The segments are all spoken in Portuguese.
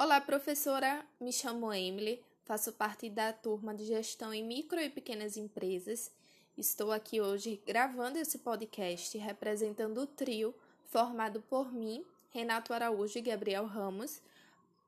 Olá, professora. Me chamo Emily, faço parte da turma de gestão em micro e pequenas empresas. Estou aqui hoje gravando esse podcast representando o trio formado por mim, Renato Araújo e Gabriel Ramos,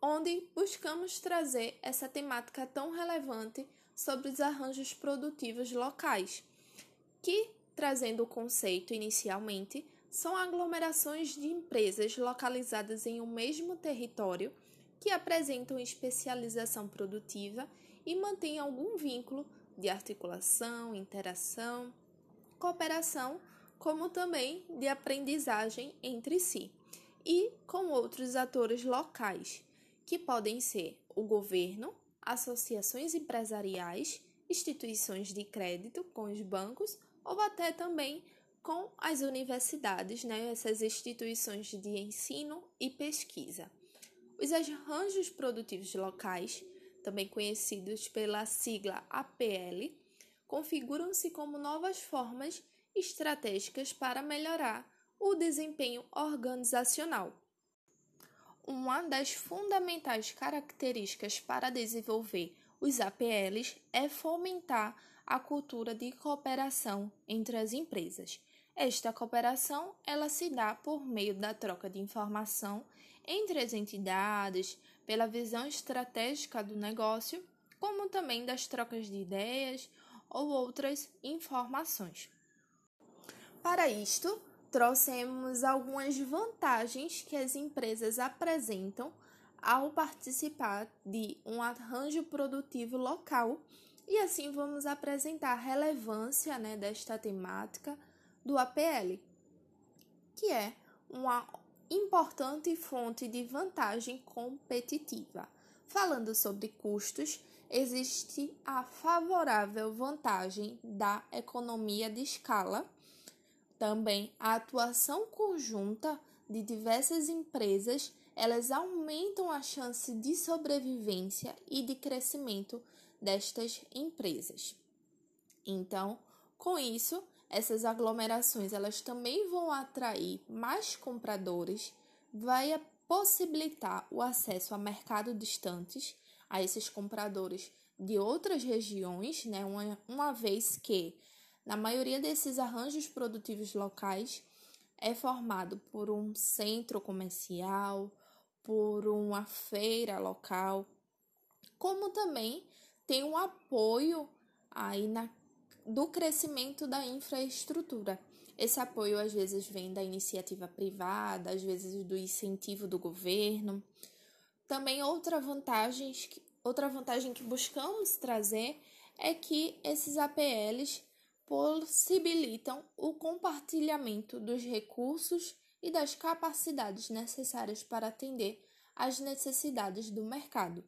onde buscamos trazer essa temática tão relevante sobre os arranjos produtivos locais, que, trazendo o conceito inicialmente, são aglomerações de empresas localizadas em um mesmo território que apresentam especialização produtiva e mantêm algum vínculo de articulação, interação, cooperação, como também de aprendizagem entre si e com outros atores locais, que podem ser o governo, associações empresariais, instituições de crédito com os bancos ou até também com as universidades, né, essas instituições de ensino e pesquisa. Os arranjos produtivos locais, também conhecidos pela sigla APL, configuram-se como novas formas estratégicas para melhorar o desempenho organizacional. Uma das fundamentais características para desenvolver os APLs é fomentar a cultura de cooperação entre as empresas esta cooperação ela se dá por meio da troca de informação entre as entidades, pela visão estratégica do negócio, como também das trocas de ideias ou outras informações. Para isto, trouxemos algumas vantagens que as empresas apresentam ao participar de um arranjo produtivo local e assim vamos apresentar a relevância né, desta temática do APL, que é uma importante fonte de vantagem competitiva. Falando sobre custos, existe a favorável vantagem da economia de escala, também a atuação conjunta de diversas empresas, elas aumentam a chance de sobrevivência e de crescimento destas empresas. Então, com isso, essas aglomerações elas também vão atrair mais compradores, vai possibilitar o acesso a mercados distantes a esses compradores de outras regiões, né? uma, uma vez que na maioria desses arranjos produtivos locais é formado por um centro comercial, por uma feira local, como também tem um apoio aí na do crescimento da infraestrutura. Esse apoio às vezes vem da iniciativa privada, às vezes do incentivo do governo. Também outra vantagem, outra vantagem que buscamos trazer é que esses APLs possibilitam o compartilhamento dos recursos e das capacidades necessárias para atender às necessidades do mercado.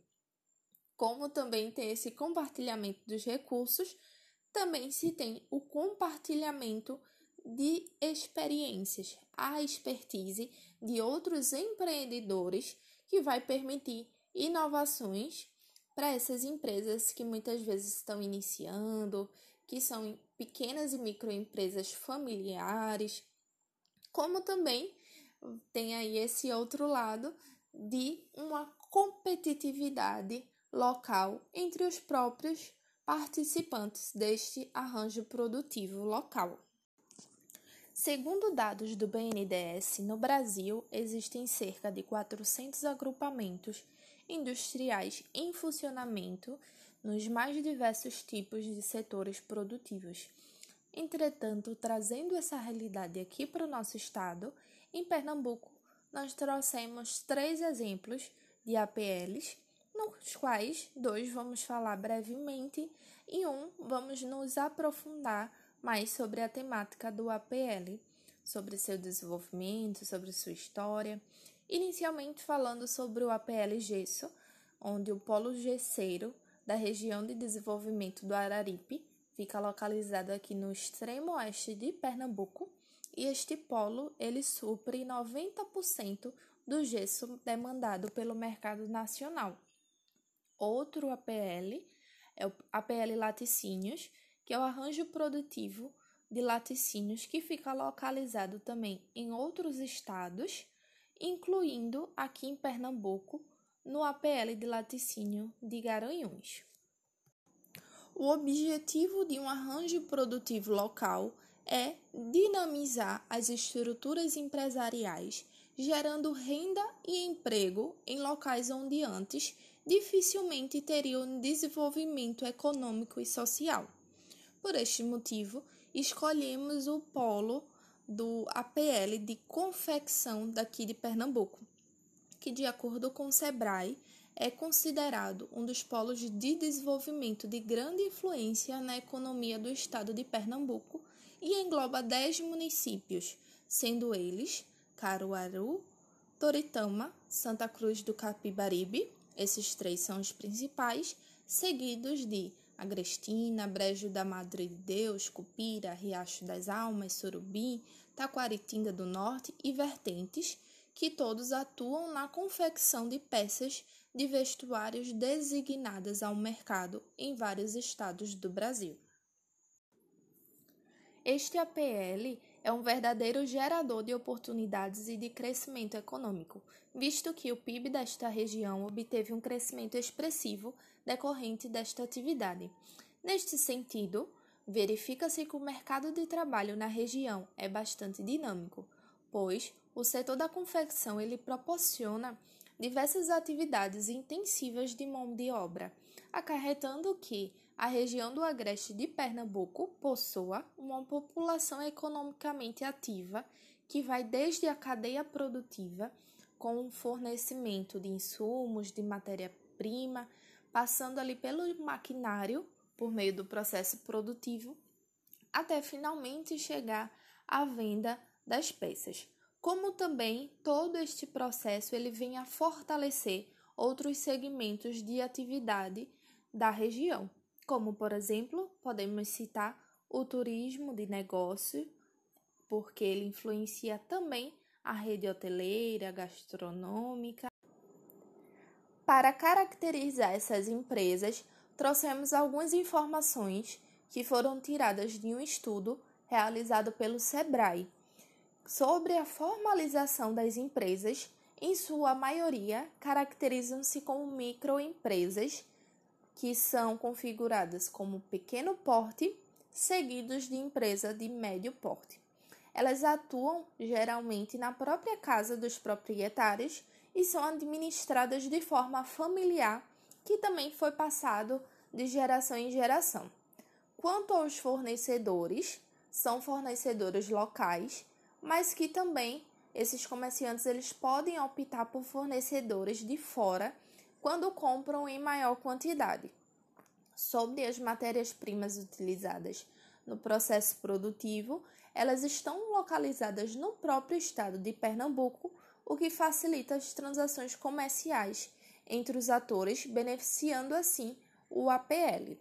Como também tem esse compartilhamento dos recursos, também se tem o compartilhamento de experiências, a expertise de outros empreendedores que vai permitir inovações para essas empresas que muitas vezes estão iniciando, que são pequenas e microempresas familiares, como também tem aí esse outro lado de uma competitividade local entre os próprios participantes deste arranjo produtivo local. Segundo dados do BNDES, no Brasil existem cerca de 400 agrupamentos industriais em funcionamento nos mais diversos tipos de setores produtivos. Entretanto, trazendo essa realidade aqui para o nosso estado, em Pernambuco, nós trouxemos três exemplos de APLs nos quais dois vamos falar brevemente e um vamos nos aprofundar mais sobre a temática do APL, sobre seu desenvolvimento, sobre sua história. Inicialmente falando sobre o APL Gesso, onde o polo gesseiro da região de desenvolvimento do Araripe fica localizado aqui no extremo oeste de Pernambuco, e este polo ele supre 90% do gesso demandado pelo mercado nacional. Outro APL é o APL Laticínios, que é o arranjo produtivo de laticínios que fica localizado também em outros estados, incluindo aqui em Pernambuco, no APL de laticínio de Garanhuns. O objetivo de um arranjo produtivo local é dinamizar as estruturas empresariais, gerando renda e emprego em locais onde antes dificilmente teriam desenvolvimento econômico e social. Por este motivo, escolhemos o polo do APL de confecção daqui de Pernambuco, que, de acordo com o SEBRAE, é considerado um dos polos de desenvolvimento de grande influência na economia do estado de Pernambuco e engloba 10 municípios, sendo eles Caruaru, Toritama, Santa Cruz do Capibaribe, esses três são os principais, seguidos de Agrestina, Brejo da Madre de Deus, Cupira, Riacho das Almas, Surubim, Taquaritinga do Norte e Vertentes, que todos atuam na confecção de peças de vestuários designadas ao mercado em vários estados do Brasil. Este APL é um verdadeiro gerador de oportunidades e de crescimento econômico, visto que o PIB desta região obteve um crescimento expressivo decorrente desta atividade. Neste sentido, verifica-se que o mercado de trabalho na região é bastante dinâmico, pois o setor da confecção ele proporciona diversas atividades intensivas de mão de obra, acarretando que a região do agreste de Pernambuco possua uma população economicamente ativa que vai desde a cadeia produtiva, com o fornecimento de insumos, de matéria-prima, passando ali pelo maquinário, por meio do processo produtivo, até finalmente chegar à venda das peças. Como também todo este processo ele vem a fortalecer outros segmentos de atividade da região, como por exemplo, podemos citar o turismo de negócio, porque ele influencia também a rede hoteleira, gastronômica. Para caracterizar essas empresas, trouxemos algumas informações que foram tiradas de um estudo realizado pelo SEBRAE, sobre a formalização das empresas, em sua maioria caracterizam-se como microempresas, que são configuradas como pequeno porte, seguidos de empresa de médio porte. Elas atuam geralmente na própria casa dos proprietários e são administradas de forma familiar, que também foi passado de geração em geração. Quanto aos fornecedores, são fornecedores locais mas que também esses comerciantes eles podem optar por fornecedores de fora quando compram em maior quantidade. Sobre as matérias-primas utilizadas no processo produtivo, elas estão localizadas no próprio estado de Pernambuco, o que facilita as transações comerciais entre os atores, beneficiando assim o APL.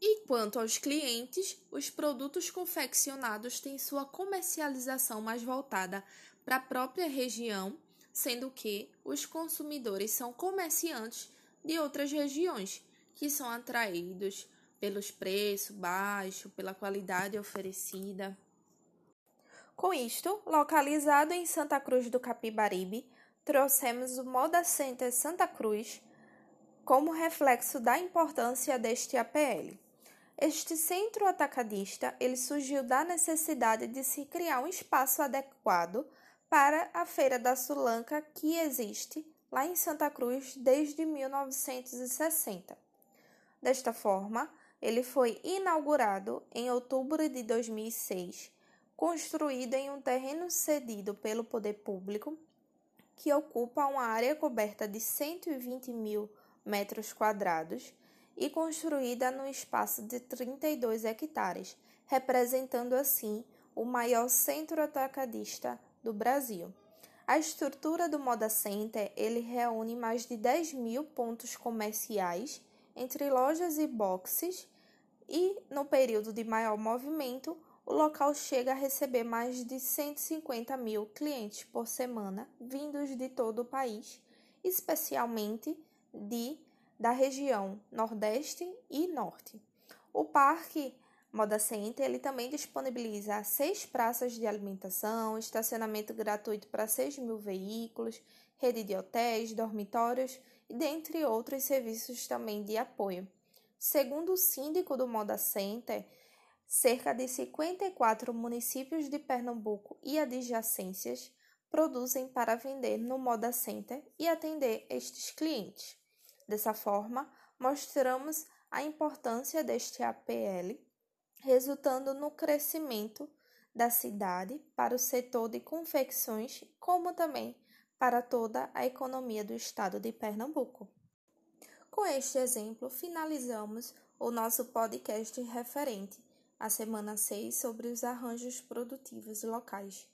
E quanto aos clientes, os produtos confeccionados têm sua comercialização mais voltada para a própria região, sendo que os consumidores são comerciantes de outras regiões, que são atraídos pelos preços baixos, pela qualidade oferecida. Com isto, localizado em Santa Cruz do Capibaribe, trouxemos o Moda Center Santa Cruz como reflexo da importância deste APL. Este centro atacadista ele surgiu da necessidade de se criar um espaço adequado para a Feira da Sulanca que existe lá em Santa Cruz desde 1960. Desta forma, ele foi inaugurado em outubro de 2006, construído em um terreno cedido pelo poder público, que ocupa uma área coberta de 120 mil metros quadrados e construída no espaço de 32 hectares, representando assim o maior centro atacadista do Brasil. A estrutura do Moda Center ele reúne mais de 10 mil pontos comerciais entre lojas e boxes e, no período de maior movimento, o local chega a receber mais de 150 mil clientes por semana, vindos de todo o país, especialmente de da região Nordeste e Norte. O Parque Moda Center ele também disponibiliza seis praças de alimentação, estacionamento gratuito para 6 mil veículos, rede de hotéis, dormitórios e dentre outros serviços também de apoio. Segundo o síndico do Moda Center, cerca de 54 municípios de Pernambuco e adjacências produzem para vender no Moda Center e atender estes clientes. Dessa forma, mostramos a importância deste APL, resultando no crescimento da cidade para o setor de confecções, como também para toda a economia do estado de Pernambuco. Com este exemplo, finalizamos o nosso podcast referente à semana 6 sobre os arranjos produtivos locais.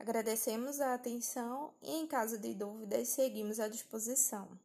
Agradecemos a atenção e, em caso de dúvidas, seguimos à disposição.